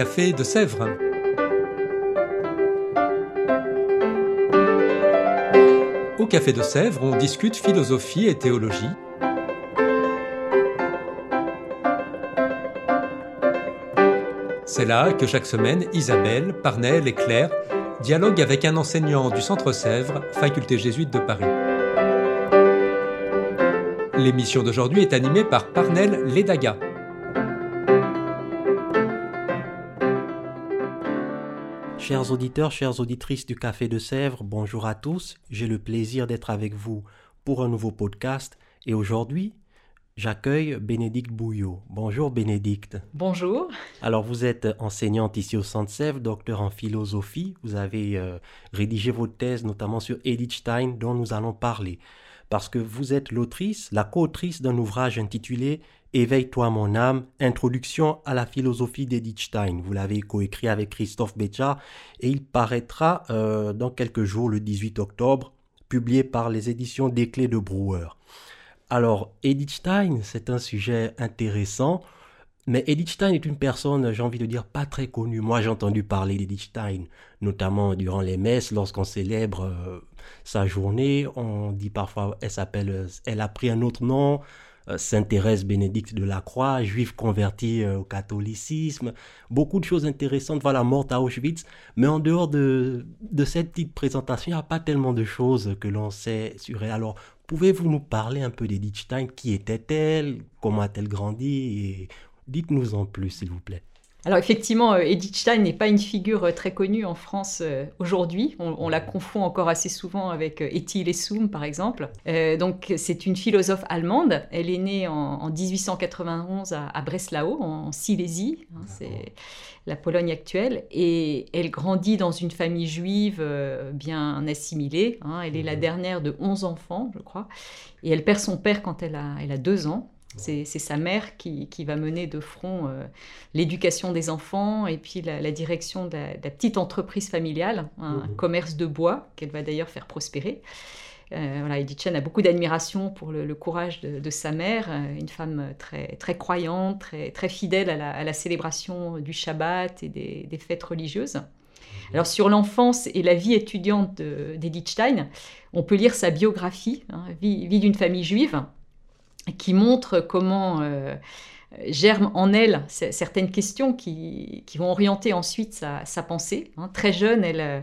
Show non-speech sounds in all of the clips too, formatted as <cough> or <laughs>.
Café de Sèvres. Au Café de Sèvres, on discute philosophie et théologie. C'est là que chaque semaine, Isabelle, Parnell et Claire dialoguent avec un enseignant du Centre Sèvres, faculté jésuite de Paris. L'émission d'aujourd'hui est animée par Parnell Ledaga. Chers auditeurs, chères auditrices du Café de Sèvres, bonjour à tous. J'ai le plaisir d'être avec vous pour un nouveau podcast et aujourd'hui, j'accueille Bénédicte Bouillot. Bonjour Bénédicte. Bonjour. Alors vous êtes enseignante ici au Centre Sèvres, docteur en philosophie. Vous avez euh, rédigé votre thèse notamment sur Edith Stein dont nous allons parler parce que vous êtes l'autrice, la co-autrice d'un ouvrage intitulé Éveille-toi mon âme, introduction à la philosophie d'Edith Stein. Vous l'avez coécrit avec Christophe Béja et il paraîtra euh, dans quelques jours, le 18 octobre, publié par les éditions des Clés de Brouwer. Alors, Edith Stein, c'est un sujet intéressant, mais Edith Stein est une personne, j'ai envie de dire, pas très connue. Moi, j'ai entendu parler d'Edith Stein, notamment durant les messes, lorsqu'on célèbre euh, sa journée. On dit parfois, elle s'appelle, elle a pris un autre nom, Sainte Thérèse Bénédicte de la Croix, juive convertie euh, au catholicisme, beaucoup de choses intéressantes, voilà, morte à Auschwitz, mais en dehors de, de cette petite présentation, il n'y a pas tellement de choses que l'on sait sur elle. Alors, pouvez-vous nous parler un peu d'Edith Stein? Qui était-elle? Comment a-t-elle grandi? Et Dites-nous en plus, s'il vous plaît. Alors effectivement, euh, Edith Stein n'est pas une figure euh, très connue en France euh, aujourd'hui. On, la confond encore assez souvent avec Etty Lessum, par exemple. donc c'est une philosophe allemande. Elle est née en, 1891 à, Breslau, en, Silésie. Hein, c'est la Pologne actuelle. Et elle grandit dans une famille juive bien assimilée. Hein. Elle est la mhm. dernière de 11 enfants, je crois. Et elle perd son père quand elle a, elle a deux ans. C'est sa mère qui, va mener de front euh, l'éducation des enfants et puis la, direction de la, petite entreprise familiale, un, mmh. commerce de bois qu'elle va d'ailleurs faire prospérer. Euh, voilà, Edith Chen a beaucoup d'admiration pour le, courage de, sa mère, euh, une femme très, très croyante, très, très fidèle à la, célébration du Shabbat et des, fêtes religieuses. Mmh. Alors sur l'enfance et la vie étudiante d'Edith Stein, on peut lire sa biographie, hein, vie d'une famille juive, qui montre comment euh, germent en elle certaines questions qui, vont orienter ensuite sa, pensée. Hein. Très jeune, elle, euh,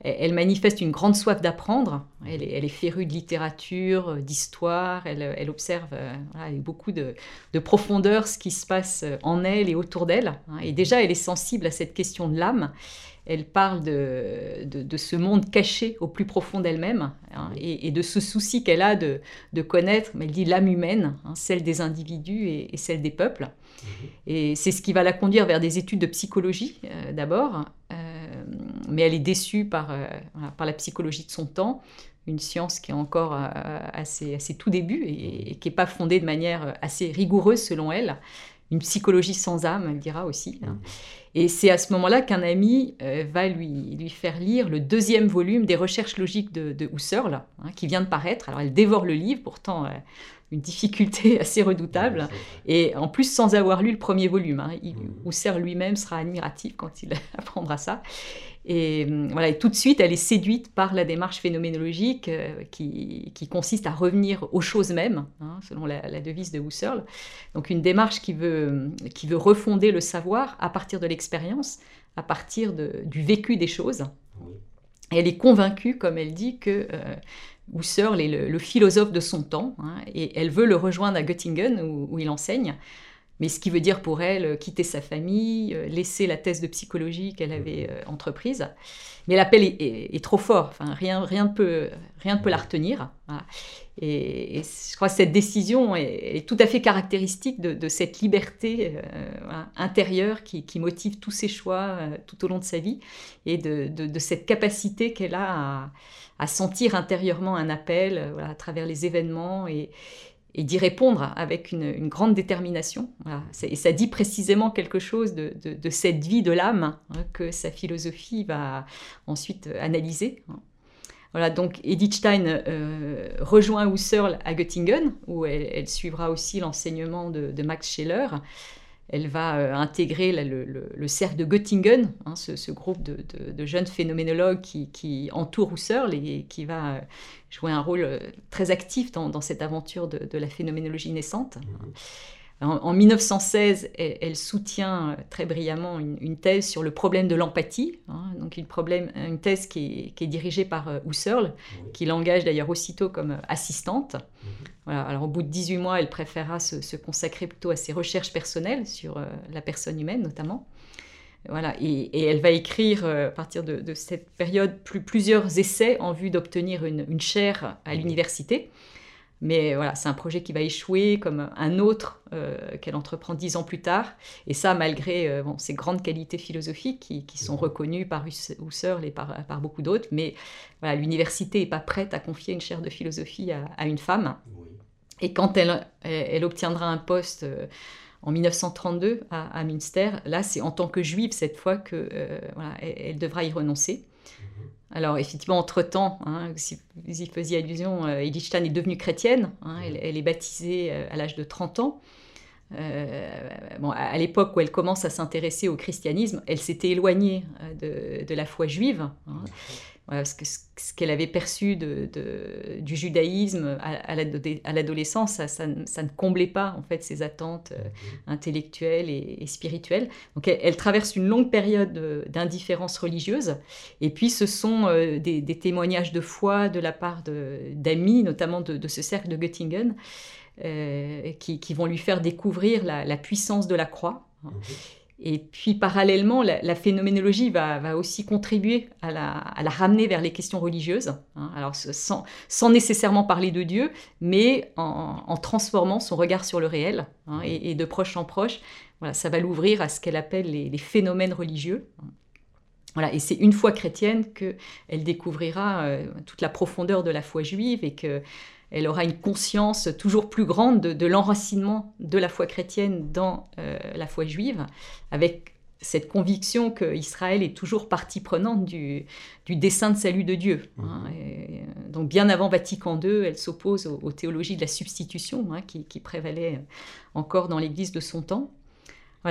elle, manifeste une grande soif d'apprendre. Elle est, elle férue de littérature, euh, d'histoire. Elle, observe avec beaucoup de, profondeur ce qui se passe en elle et autour d'elle. Hein. Et déjà, elle est sensible à cette question de l'âme elle parle de, de, ce monde caché au plus profond d'elle-même hein, et, de ce souci qu'elle a de, de, connaître, mais elle dit l'âme humaine, hein, celle des individus et, celle des peuples. Mhm. Et c'est ce qui va la conduire vers des études de psychologie euh, d'abord, euh, mais elle est déçue par, euh, par la psychologie de son temps, une science qui est encore assez, assez tout début et, et qui n'est pas fondée de manière assez rigoureuse selon elle une psychologie sans âme, elle dira aussi. Hein. Mm. Et c'est à ce moment-là qu'un ami euh, va lui, lui faire lire le deuxième volume des recherches logiques de, de Husserl, hein, qui vient de paraître. Alors elle dévore le livre, pourtant euh, une difficulté <laughs> assez redoutable, et en plus sans avoir lu le premier volume. Hein. Mm. Husserl lui-même sera admiratif quand il <laughs> apprendra ça. Et, euh, voilà, et tout de suite, elle est séduite par la démarche phénoménologique euh, qui, consiste à revenir aux choses mêmes, hein, selon la, devise de Husserl. Donc une démarche qui veut, qui veut refonder le savoir à partir de l'expérience, à partir du vécu des choses. Et elle est convaincue, comme elle dit, que euh, Husserl est le, philosophe de son temps, hein, et elle veut le rejoindre à Göttingen, où il enseigne, mais ce qui veut dire pour elle euh, quitter sa famille, euh, laisser la thèse de psychologie qu'elle avait euh, entreprise. Mais l'appel est, trop fort, enfin, rien, rien, ne peut, rien ne peut la retenir. Et, je crois que cette décision est, tout à fait caractéristique de, cette liberté intérieure qui, motive tous ses choix tout au long de sa vie et de, cette capacité qu'elle a à, sentir intérieurement un appel à travers les événements et, et d'y répondre avec une, grande détermination. Et ça dit précisément quelque chose de, cette vie de l'âme hein, que sa philosophie va ensuite analyser. Voilà, donc Edith Stein euh, rejoint Husserl à Göttingen, où elle, suivra aussi l'enseignement de, Max Scheler. Elle va intégrer le, cercle de Göttingen, hein, ce, groupe de, jeunes phénoménologues qui, entourent Husserl et qui va jouer un rôle très actif dans, cette aventure de, la phénoménologie naissante. Mmh. En, 1916, elle, soutient euh, très brillamment une, thèse sur le problème de l'empathie, hein, donc une, problème, une thèse qui est, dirigée par euh, Husserl, qui l'engage d'ailleurs aussitôt comme euh, assistante. Mhm. Voilà, alors au bout de 18 mois, elle préférera se, consacrer plutôt à ses recherches personnelles sur la personne humaine notamment. Voilà, et, elle va écrire à partir de, cette période plusieurs essais en vue d'obtenir une, une, chaire à l'université. Mais voilà, c'est un projet qui va échouer comme un autre euh, qu'elle entreprend dix ans plus tard. Et ça, malgré euh, ses grandes qualités philosophiques qui, sont reconnues par Husserl et par, par beaucoup d'autres. Mais voilà, l'université n'est pas prête à confier une chaire de philosophie à, une femme. Et quand elle, elle, obtiendra un poste euh, en 1932 à, à Münster, là, c'est en tant que juive cette fois qu'elle elle devra y renoncer. Alors, effectivement, entre-temps, hein, si vous y faisiez allusion, euh, Edith Stein est devenue chrétienne. Hein, elle, est baptisée euh, à l'âge de 30 ans. Euh, bon, à l'époque où elle commence à s'intéresser au christianisme, elle s'était éloignée de, la foi juive. Hein ce qu'elle avait perçu de, du judaïsme à, l'adolescence, ça, ça, ne comblait pas en fait ses attentes euh, intellectuelles et, spirituelles. Donc elle, traverse une longue période d'indifférence religieuse. Et puis ce sont euh, des, témoignages de foi de la part d'amis, notamment de, ce cercle de Göttingen, euh, qui, vont lui faire découvrir la, la puissance de la croix. Et puis parallèlement, la, phénoménologie va, aussi contribuer à la, ramener vers les questions religieuses, hein. alors sans, nécessairement parler de Dieu, mais en, transformant son regard sur le réel, hein, et, de proche en proche. Voilà, ça va l'ouvrir à ce qu'elle appelle les, phénomènes religieux. Voilà, et c'est une foi chrétienne qu'elle découvrira euh, toute la profondeur de la foi juive et que elle aura une conscience toujours plus grande de, l'enracinement de la foi chrétienne dans euh, la foi juive, avec cette conviction qu'Israël est toujours partie prenante du, dessein de salut de Dieu. Hein. Mmh. Donc bien avant Vatican II, elle s'oppose aux, théologies de la substitution hein, qui, qui prévalaient encore dans l'Église de son temps.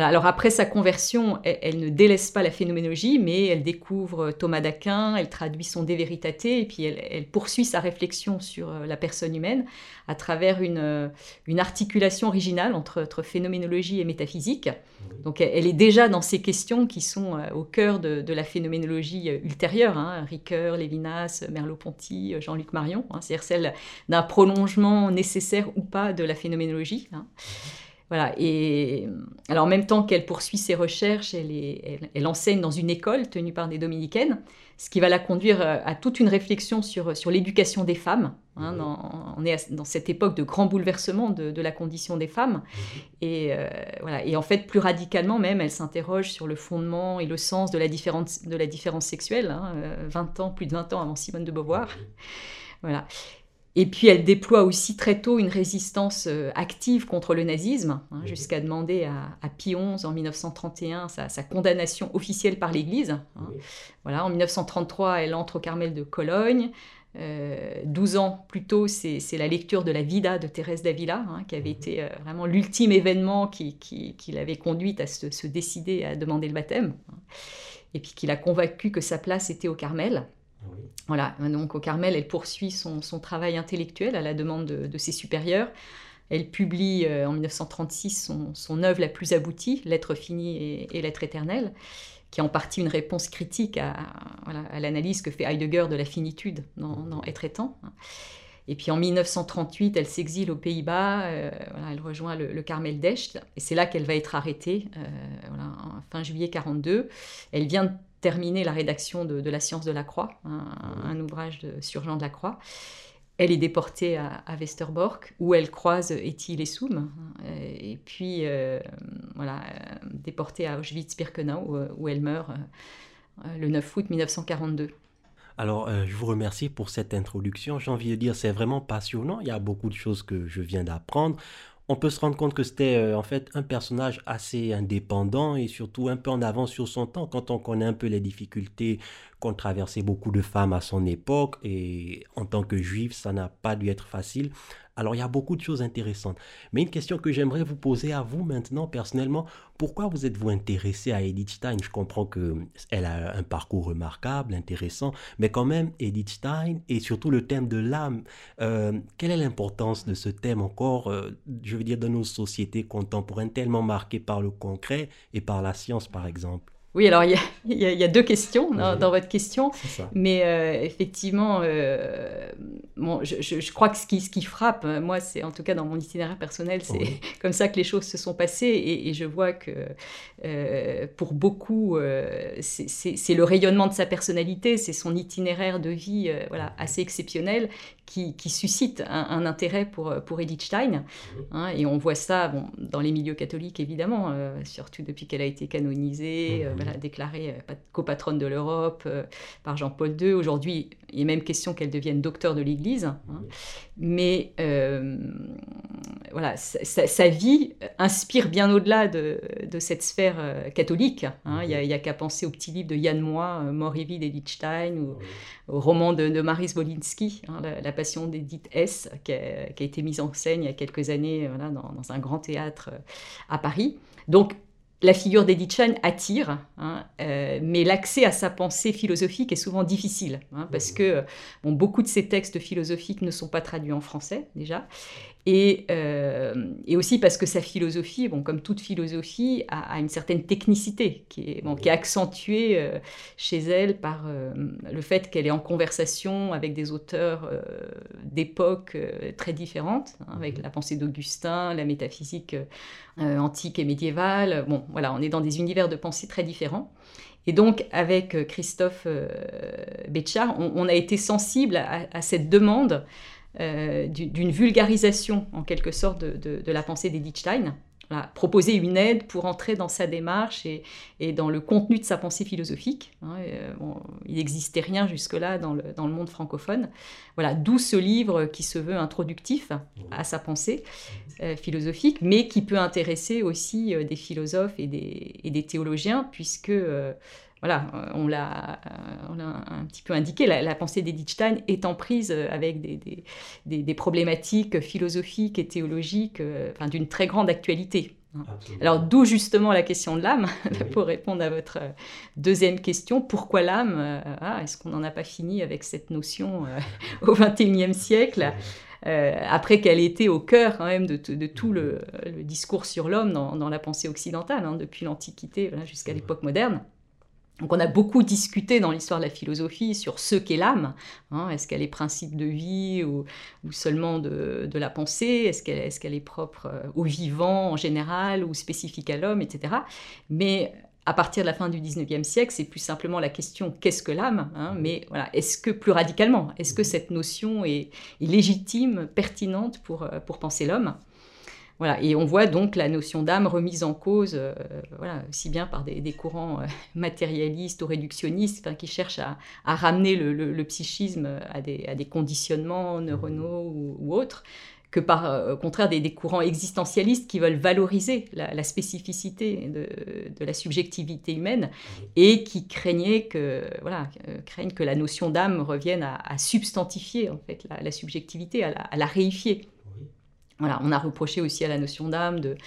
Alors après sa conversion, elle, ne délaisse pas la phénoménologie, mais elle découvre Thomas d'Aquin, elle traduit son De Veritate, et puis elle, poursuit sa réflexion sur euh, la personne humaine à travers une, euh, articulation originale entre, phénoménologie et métaphysique. Donc elle est déjà dans ces questions qui sont euh, au cœur de, la phénoménologie ultérieure, hein, Ricoeur, Lévinas, Merleau-Ponty, Jean-Luc Marion, hein, c'est-à-dire celle d'un prolongement nécessaire ou pas de la phénoménologie. Hein. Voilà. Et alors, en même temps qu'elle poursuit ses recherches, elle, enseigne dans une école tenue par des dominicaines, ce qui va la conduire euh, à toute une réflexion sur, sur l'éducation des femmes. Hein, on est dans cette époque de grand bouleversement de, la condition des femmes. Et, euh, voilà. et en fait, plus radicalement même, elle s'interroge sur le fondement et le sens de la différence, de la différence sexuelle, 20 hein, ans, plus de 20 ans avant Simone de Beauvoir. Voilà. Et puis elle déploie aussi très tôt une résistance euh, active contre le nazisme, hein, jusqu'à demander à, à, Pie XI en 1931 sa, condamnation officielle par l'Église. Hein. Voilà, en 1933, elle entre au Carmel de Cologne. Euh, 12 ans plus tôt, c'est la lecture de la Vida de Thérèse d'Avila, hein, qui avait été euh, vraiment l'ultime événement qui, qui, l'avait conduite à se, se, décider à demander le baptême, et puis qui l'a convaincu que sa place était au Carmel. Voilà, donc au Carmel, elle poursuit son, travail intellectuel à la demande de, ses supérieurs. Elle publie euh, en 1936 son, œuvre la plus aboutie, Lettre finie et, et Lettre éternelle, qui est en partie une réponse critique à, l'analyse que fait Heidegger de la finitude dans, Être et temps. Et puis en 1938, elle s'exile aux Pays-Bas, euh, elle rejoint le, Carmel d'Echt, et c'est là qu'elle va être arrêtée, euh, fin juillet 42. Elle vient terminé la rédaction de, La science de la croix, un, ouvrage de, sur Jean de la Croix. Elle est déportée à, Westerbork, où elle croise Étienne et Soum, et puis euh, voilà, déportée à Auschwitz-Birkenau, où, elle meurt euh, le 9 août 1942. Alors, euh, je vous remercie pour cette introduction. J'ai envie de dire, c'est vraiment passionnant. Il y a beaucoup de choses que je viens d'apprendre on peut se rendre compte que c'était euh, en fait un personnage assez indépendant et surtout un peu en avance sur son temps quand on connaît un peu les difficultés qu'ont traversé beaucoup de femmes à son époque et en tant que juive ça n'a pas dû être facile. Alors il y a beaucoup de choses intéressantes. Mais une question que j'aimerais vous poser à vous maintenant personnellement, pourquoi vous êtes-vous intéressé à Edith Stein? Je comprends qu'elle a un parcours remarquable, intéressant, mais quand même Edith Stein et surtout le thème de l'âme, euh, quelle est l'importance de ce thème encore, euh, je veux dire, de nos sociétés contemporaines tellement marquées par le concret et par la science par exemple? Oui, alors <laughs> il y, a, deux questions dans, votre question, mais euh, effectivement, euh, bon, je, crois que ce qui, ce qui frappe, moi, c'est en tout cas dans mon itinéraire personnel, c'est <laughs> comme ça que les choses se sont passées, et, je vois que euh, pour beaucoup, c'est le rayonnement de sa personnalité, c'est son itinéraire de vie, voilà, assez exceptionnel, qui, suscite un, intérêt pour, pour Edith Stein. Hein, et on voit ça bon, dans les milieux catholiques, évidemment, euh, surtout depuis qu'elle a été canonisée, euh, voilà, déclarée euh, copatronne de l'Europe par Jean-Paul II. Aujourd'hui, il est même question qu'elle devienne docteur de l'Église. Hein. Mais voilà, sa, vie inspire bien au-delà de, de, cette sphère catholique. Hein. Il n'y a, qu'à penser au petit livre de Yann Moix, Mort et vie d'Edith Stein, ou au roman de, de Maris Wolinski, la, la passion d'Edith S, qui a, été mise en scène il y a quelques années euh, dans, un grand théâtre euh, à Paris. Donc, la figure d'Edith Stein attire, hein, euh, mais l'accès à sa pensée philosophique est souvent difficile, hein, parce que bon, beaucoup de ses textes philosophiques ne sont pas traduits en français déjà, euh, et, aussi parce que sa philosophie, bon, comme toute philosophie, a, une certaine technicité qui est, bon, qui est accentuée euh, chez elle par euh, le fait qu'elle est en conversation avec des auteurs d'époques très différentes, hein, avec la pensée d'Augustin, la métaphysique antique et médiévale. Bon, voilà, on est dans des univers de pensée très différents. Et donc, avec Christophe Béchard, on, a été sensible à, à cette demande euh, d'une vulgarisation en quelque sorte de, la pensée d'Edith Stein. proposer une aide pour entrer dans sa démarche et, dans le contenu de sa pensée philosophique. Hein, euh, il n'existait rien jusque-là dans le, monde francophone. Voilà, d'où ce livre qui se veut introductif à sa pensée euh, philosophique, mais qui peut intéresser aussi des philosophes et des, et des théologiens, puisque voilà, euh, on l'a, euh, un petit peu indiqué, la, pensée d'Edith Stein est en prise euh, avec des, problématiques philosophiques et théologiques d'une très grande actualité. Hein. Alors d'où justement la question de l'âme, <laughs> pour répondre à votre deuxième question, pourquoi l'âme ah, Est-ce qu'on n'en a pas fini avec cette notion <laughs> au XXIe siècle après qu'elle était au cœur quand même de, tout le, discours sur l'homme dans, la pensée occidentale, hein, depuis l'Antiquité jusqu'à l'époque moderne. Donc on a beaucoup discuté dans l'histoire de la philosophie sur ce qu'est l'âme. Hein. est-ce qu'elle est principe de vie ou, seulement de, la pensée? Est-ce qu'elle est, propre euh, au vivant en général ou spécifique à l'homme, etc. Mais à partir de la fin du 19e siècle, c'est plus simplement la question qu'est-ce que l'âme hein? Mais voilà, est-ce que plus radicalement, est-ce que cette notion est, légitime, pertinente pour, euh, pour penser l'homme? Voilà, et on voit donc la notion d'âme remise en cause, euh, voilà, aussi bien par des, courants euh, matérialistes ou réductionnistes qui cherchent à, ramener le, psychisme à des, à des, conditionnements neuronaux ou, autres, que par euh, au contraire des, courants existentialistes qui veulent valoriser la, spécificité de, la subjectivité humaine et qui craignaient que, voilà, craignent que la notion d'âme revienne à, substantifier en fait la, subjectivité, à la réifier on a reproché aussi à la notion d'âme de,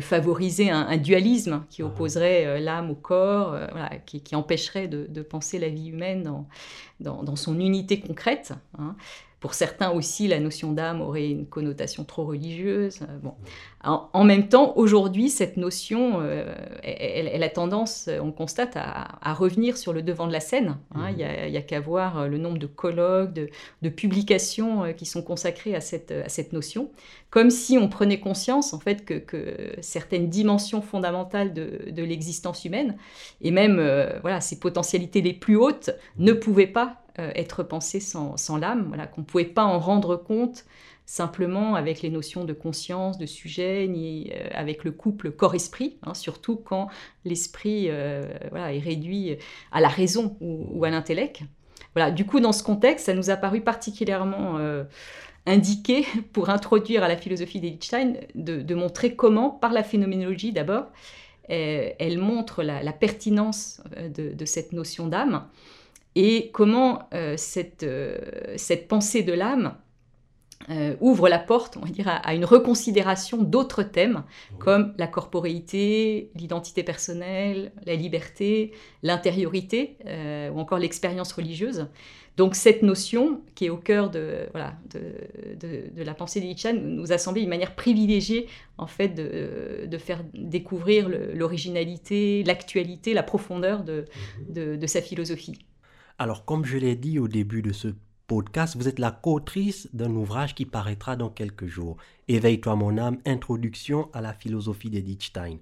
favoriser un, dualisme qui ah opposerait euh, l'âme au corps, euh, qui, empêcherait de, penser la vie humaine dans, son unité concrète. Hein. Pour certains aussi, la notion d'âme aurait une connotation trop religieuse. Euh, bon. En, même temps, aujourd'hui, cette notion, euh, elle, a tendance, on constate, à, revenir sur le devant de la scène. Hein. Il n'y a, qu'à voir euh, le nombre de colloques, de, publications qui sont consacrées à cette, à cette, notion, comme si on prenait conscience, en fait, que, certaines dimensions fondamentales de, l'existence humaine, et même voilà, ses potentialités les plus hautes, ne pouvaient pas euh, être pensé sans, l'âme, voilà, qu'on ne pouvait pas en rendre compte simplement avec les notions de conscience, de sujet, ni euh, avec le couple corps-esprit, hein, surtout quand l'esprit euh, voilà, est réduit à la raison ou, à l'intellect. Voilà, du coup, dans ce contexte, ça nous a paru particulièrement indiqué <laughs> pour introduire à la philosophie d'Einstein de, de, montrer comment, par la phénoménologie d'abord, elle montre la, pertinence de, cette notion d'âme et comment euh, cette, euh, cette pensée de l'âme euh, ouvre la porte, on va dire, à, une reconsidération d'autres thèmes comme la corporéité, l'identité personnelle, la liberté, l'intériorité ou encore l'expérience religieuse. Donc cette notion, qui est au cœur de, voilà, de, de, la pensée d'Ichan, nous a semblé une manière privilégiée en fait de, de faire découvrir l'originalité, l'actualité, la profondeur de, de sa philosophie. Alors comme je l'ai dit au début de ce podcast, vous êtes la co-autrice d'un ouvrage qui paraîtra dans quelques jours. Éveille-toi mon âme, introduction à la philosophie d'Edith Stein.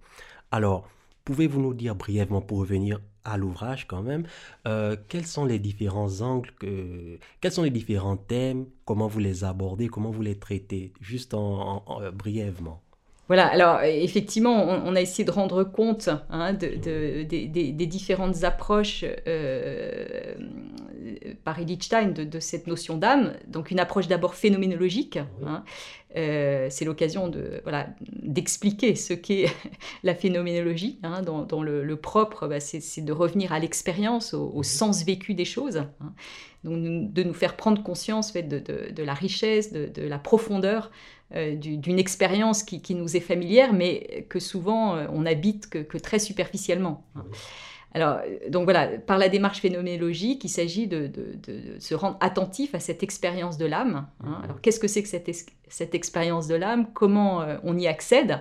Alors, pouvez-vous nous dire brièvement, pour revenir à l'ouvrage quand même, euh, quels sont les différents angles, que, quels sont les différents thèmes, comment vous les abordez, comment vous les traitez, juste euh, brièvement? Voilà, alors effectivement, on, a essayé de rendre compte hein, de, des, différentes approches euh, par Edith Stein de, cette notion d'âme. Donc une approche d'abord phénoménologique. Hein. Euh, c'est l'occasion de voilà d'expliquer ce qu'est <laughs> la phénoménologie. Hein, dans, le, propre, bah, c'est de revenir à l'expérience, au, sens vécu des choses. Hein. Donc de nous faire prendre conscience fait, de, la richesse, de, la profondeur euh, d'une expérience qui, nous est familière, mais que souvent euh, on habite que, très superficiellement. Alors, euh, donc voilà, par la démarche phénoménologique, il s'agit de, se rendre attentif à cette expérience de l'âme. Hein. Mhm. Alors, qu'est-ce que c'est que cette, expérience de l'âme? Comment euh, on y accède?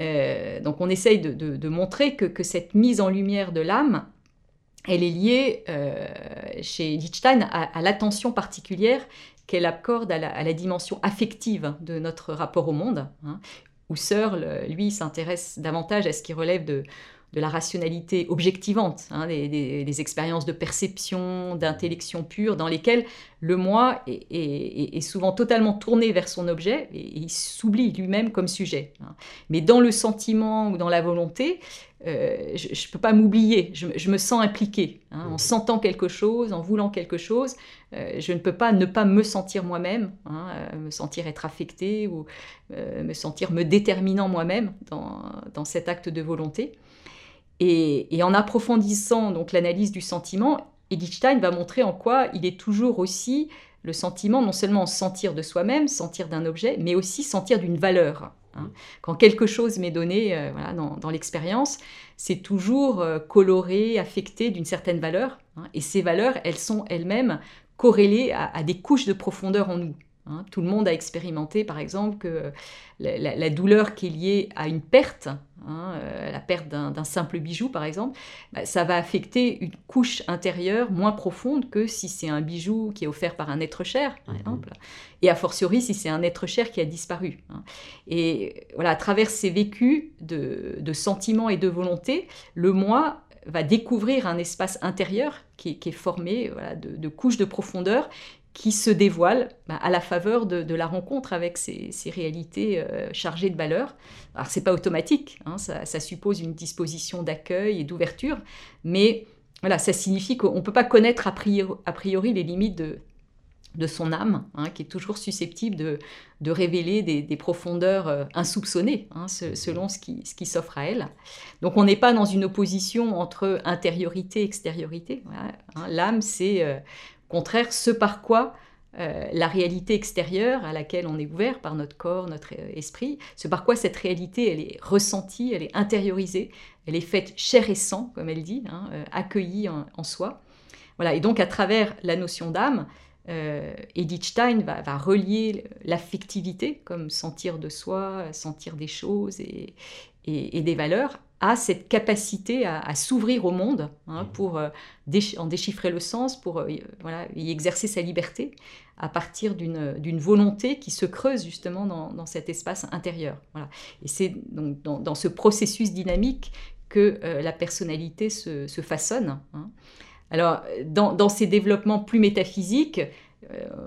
Euh, Donc, on essaye de, montrer que, cette mise en lumière de l'âme, elle est liée chez Lichtenstein à, l'attention particulière qu'elle accorde à la, dimension affective de notre rapport au monde. Hein. Husserl, lui, s'intéresse davantage à ce qui relève de, de la rationalité objectivante, hein, des, expériences de perception, d'intellection pure, dans lesquelles le moi est, souvent totalement tourné vers son objet et, il s'oublie lui-même comme sujet. Hein. Mais dans le sentiment ou dans la volonté, euh, je ne peux pas m'oublier, je, me sens impliqué. Hein. en sentant quelque chose, en voulant quelque chose, euh, je ne peux pas ne pas me sentir moi-même, euh, me sentir être affecté ou me sentir me déterminant moi-même dans, cet acte de volonté. Et, en approfondissant donc l'analyse du sentiment, Edith Stein va montrer en quoi il est toujours aussi le sentiment, non seulement sentir de soi-même, sentir d'un objet, mais aussi sentir d'une valeur. Hein. Quand quelque chose m'est donné euh, dans, l'expérience, c'est toujours euh, coloré, affecté d'une certaine valeur. Hein. et ces valeurs, elles sont elles-mêmes corrélées à, des couches de profondeur en nous. Hein. Tout le monde a expérimenté, par exemple, que la, douleur qui est liée à une perte, hein, euh, la perte d'un simple bijou, par exemple, bah, ça va affecter une couche intérieure moins profonde que si c'est un bijou qui est offert par un être cher, par mhm. exemple, et a fortiori si c'est un être cher qui a disparu. Hein. Et voilà, à travers ces vécus de, sentiments et de volonté, le moi va découvrir un espace intérieur qui, est formé de, de couches de profondeur qui se dévoile bah, à la faveur de, la rencontre avec ces, réalités euh, chargées de valeur. Alors c'est pas automatique, hein, ça, suppose une disposition d'accueil et d'ouverture, mais voilà, ça signifie qu'on ne peut pas connaître a priori, les limites de, son âme, hein, qui est toujours susceptible de, révéler des, profondeurs euh, insoupçonnées, hein, selon ce qui, ce qui s'offre à elle. Donc on n'est pas dans une opposition entre intériorité et extériorité. L'âme, c'est euh, contraire, ce par quoi euh, la réalité extérieure à laquelle on est ouvert par notre corps, notre euh, esprit, ce par quoi cette réalité, elle est ressentie, elle est intériorisée, elle est faite chair et sang, comme elle dit, hein, euh, accueillie en, soi. Voilà, et donc à travers la notion d'âme, Edith Stein va, relier l'affectivité, comme sentir de soi, sentir des choses et, et, des valeurs, a cette capacité à, s'ouvrir au monde hein, mmh. pour euh, en déchiffrer le sens, pour euh, voilà, y exercer sa liberté à partir d'une volonté qui se creuse justement dans, cet espace intérieur. Voilà. Et c'est donc dans, ce processus dynamique que euh, la personnalité se, façonne. Hein. Alors, dans, dans, ces développements plus métaphysiques,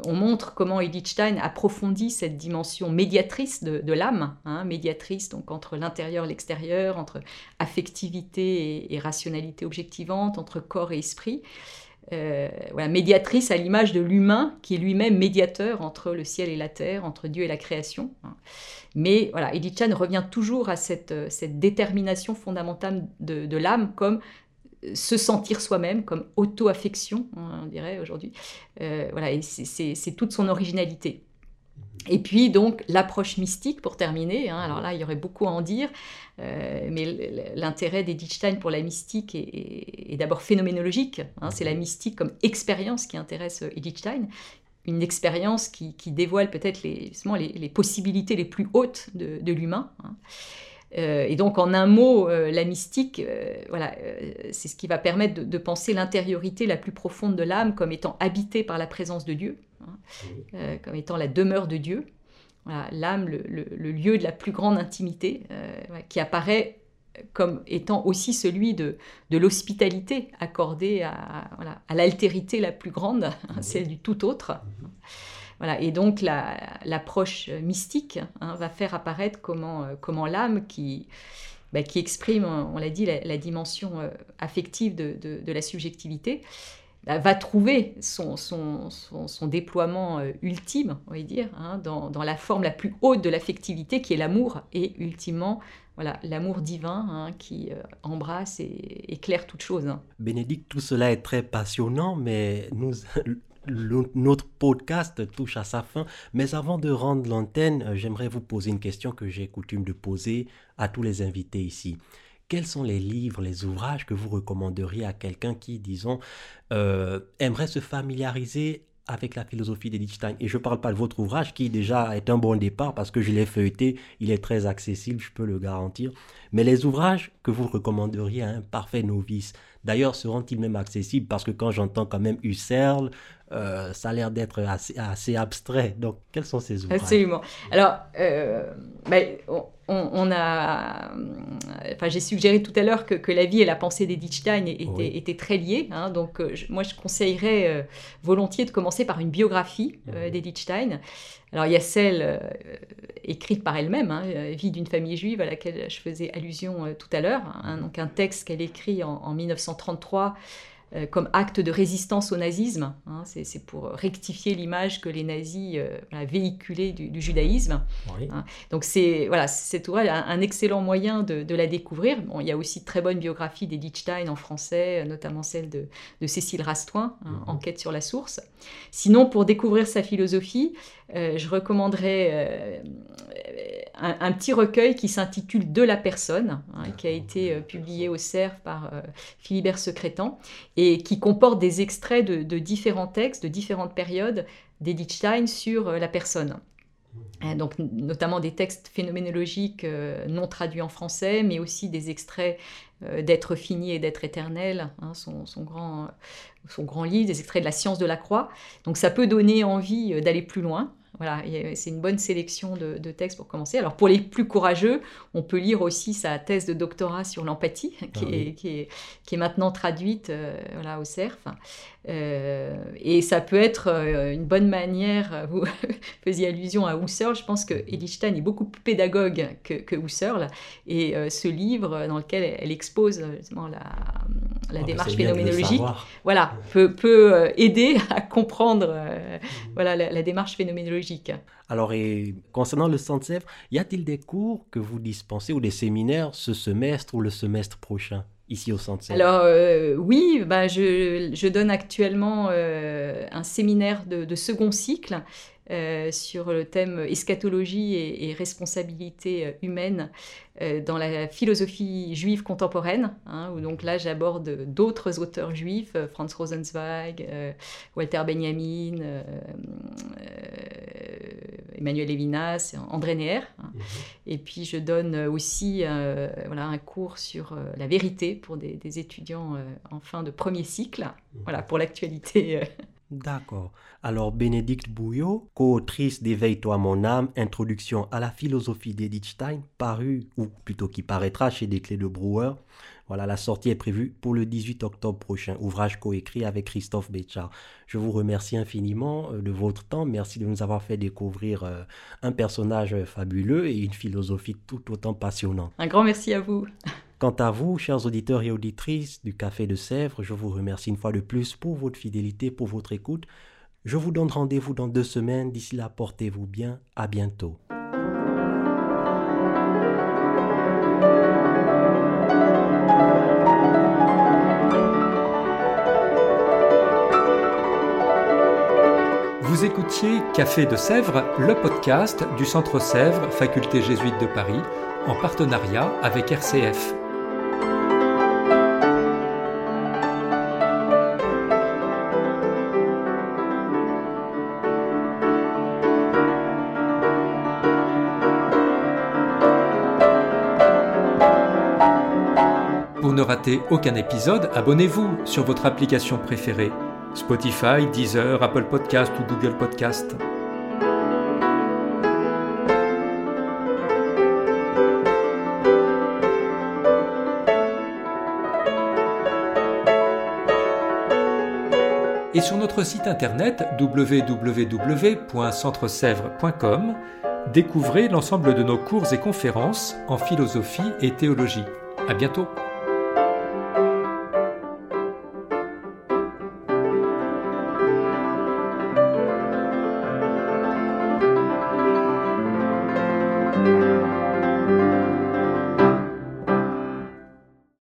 on montre comment Edith Stein approfondit cette dimension médiatrice de, l'âme, hein, médiatrice donc entre l'intérieur et l'extérieur, entre affectivité et, rationalité objectivante, entre corps et esprit. Euh, médiatrice à l'image de l'humain qui est lui-même médiateur entre le ciel et la terre, entre Dieu et la création. Hein. Mais voilà, Edith Stein revient toujours à cette, détermination fondamentale de l'âme comme se sentir soi-même comme auto-affection, on dirait aujourd'hui. Euh, voilà, c'est toute son originalité. Et puis donc l'approche mystique pour terminer. Hein. alors là, il y aurait beaucoup à en dire, euh, mais l'intérêt d'Edith pour la mystique est, d'abord phénoménologique. Hein. c'est la mystique comme expérience qui intéresse Edith Stein, une expérience qui, dévoile peut-être les, les, possibilités les plus hautes de, l'humain. Hein. Euh, et donc, en un mot, euh, la mystique, voilà, c'est ce qui va permettre de, de penser l'intériorité la plus profonde de l'âme comme étant habitée par la présence de Dieu. Euh, comme étant la demeure de Dieu. L'âme, le, lieu de la plus grande intimité, euh, qui apparaît comme étant aussi celui de, de l'hospitalité accordée à, à l'altérité la plus grande, <laughs> celle du tout autre. Voilà, et donc l'approche mystique hein, va faire apparaître comment, euh, comment l'âme qui, bah, qui exprime, on l'a dit, la, dimension affective de, de, la subjectivité, bah, va trouver son, son, son, déploiement euh, ultime, on va dire, hein, dans, dans, la forme la plus haute de l'affectivité qui est l'amour, et ultimement voilà, l'amour divin hein, qui euh, embrasse et éclaire toute chose. Bénédicte, tout cela est très passionnant, mais nous, notre podcast touche à sa fin. Mais avant de rendre l'antenne, euh, j'aimerais vous poser une question que j'ai coutume de poser à tous les invités ici quels sont les livres, les ouvrages que vous recommanderiez à quelqu'un qui, disons, euh, aimerait se familiariser avec la philosophie d'Edith Stein. Et je ne parle pas de votre ouvrage qui déjà est un bon départ parce que je l'ai feuilleté, il est très accessible, je peux le garantir. Mais les ouvrages que vous recommanderiez à un parfait novice, d'ailleurs seront-ils même accessibles? Parce que quand j'entends quand même Husserl, euh, ça a l'air d'être assez, abstrait. Donc, quels sont ces ouvrages? Absolument. Alors, euh, ben, on, a, enfin, j'ai suggéré tout à l'heure que, la vie et la pensée d'Edith Stein étaient, très liées. Hein. donc, euh, moi, je conseillerais volontiers de commencer par une biographie d'Edith Stein. Alors, il y a celle écrite par elle-même, hein, Vie d'une famille juive, à laquelle je faisais allusion tout à l'heure. Hein. donc, un texte qu'elle écrit en, en 1933 euh, comme acte de résistance au nazisme. Hein, c'est pour rectifier l'image que les nazis euh, véhiculaient du, judaïsme. Hein. donc c'est voilà, cet ouvrage un, un excellent moyen de, la découvrir. Bon, il y a aussi de très bonnes biographies d'Edith Stein en français, notamment celle de, Cécile Rastoin, hein, mhm. Enquête sur la source. Sinon, pour découvrir sa philosophie, euh, je recommanderais un, petit recueil qui s'intitule De la personne, hein, qui a été euh, publié au CERF par euh, Philibert Secrétan, et qui comporte des extraits de, différents textes, de différentes périodes d'Edith Stein sur euh, la personne. Donc, notamment des textes phénoménologiques non traduits en français, mais aussi des extraits d'être fini et d'être éternel, hein, son, grand, son grand livre, des extraits de la science de la croix. Donc ça peut donner envie d'aller plus loin. Voilà, c'est une bonne sélection de, textes pour commencer. Alors pour les plus courageux, on peut lire aussi sa thèse de doctorat sur l'empathie, <laughs> qui, ah est, qui, est, maintenant traduite euh, voilà, au CERF. Euh, et ça peut être euh, une bonne manière, vous <laughs> faisiez allusion à Husserl, je pense que Edith Stein est beaucoup plus pédagogue que, que Husserl, et ce livre dans lequel elle, expose justement la, la ah, démarche phénoménologique, voilà, peut, peut, aider <laughs> à comprendre mmh. voilà, la démarche phénoménologique alors, et concernant le Centre Sèvres, y a-t-il des cours que vous dispensez ou des séminaires ce semestre ou le semestre prochain? Ici au Centre. Alors, euh, oui, bah, je, donne actuellement euh, un séminaire de, second cycle euh, sur le thème eschatologie et, responsabilité humaine dans la philosophie juive contemporaine, hein, donc là j'aborde d'autres auteurs juifs, Franz Rosenzweig, Walter Benjamin, Emmanuel Levinas, André Neher. Hein. Mhm. Et puis je donne aussi euh, voilà, un cours sur euh, la vérité pour des, étudiants euh, en fin de premier cycle, mhm. voilà, pour l'actualité. D'accord. Alors, Bénédicte Bouillot, co-autrice d'Éveille-toi mon âme, introduction à la philosophie d'Edith Stein, paru, ou plutôt qui paraîtra chez Des Clés de Brouwer, voilà, la sortie est prévue pour le 18 octobre prochain. Ouvrage coécrit avec Christophe Béchard. Je vous remercie infiniment euh, de votre temps. Merci de nous avoir fait découvrir euh, un personnage fabuleux et une philosophie tout autant passionnante. Un grand merci à vous. Quant à vous, chers auditeurs et auditrices du Café de Sèvres, je vous remercie une fois de plus pour votre fidélité, pour votre écoute. Je vous donne rendez-vous dans deux semaines. D'ici là, portez-vous bien. À bientôt. Écoutiez Café de Sèvres, le podcast du Centre Sèvres, faculté jésuite de Paris, en partenariat avec RCF. Pour ne rater aucun épisode, abonnez-vous sur votre application préférée. Spotify, Deezer, Apple Podcast ou Google Podcast. Et sur notre site internet www.centresèvres.com, découvrez l'ensemble de nos cours et conférences en philosophie et théologie. À bientôt!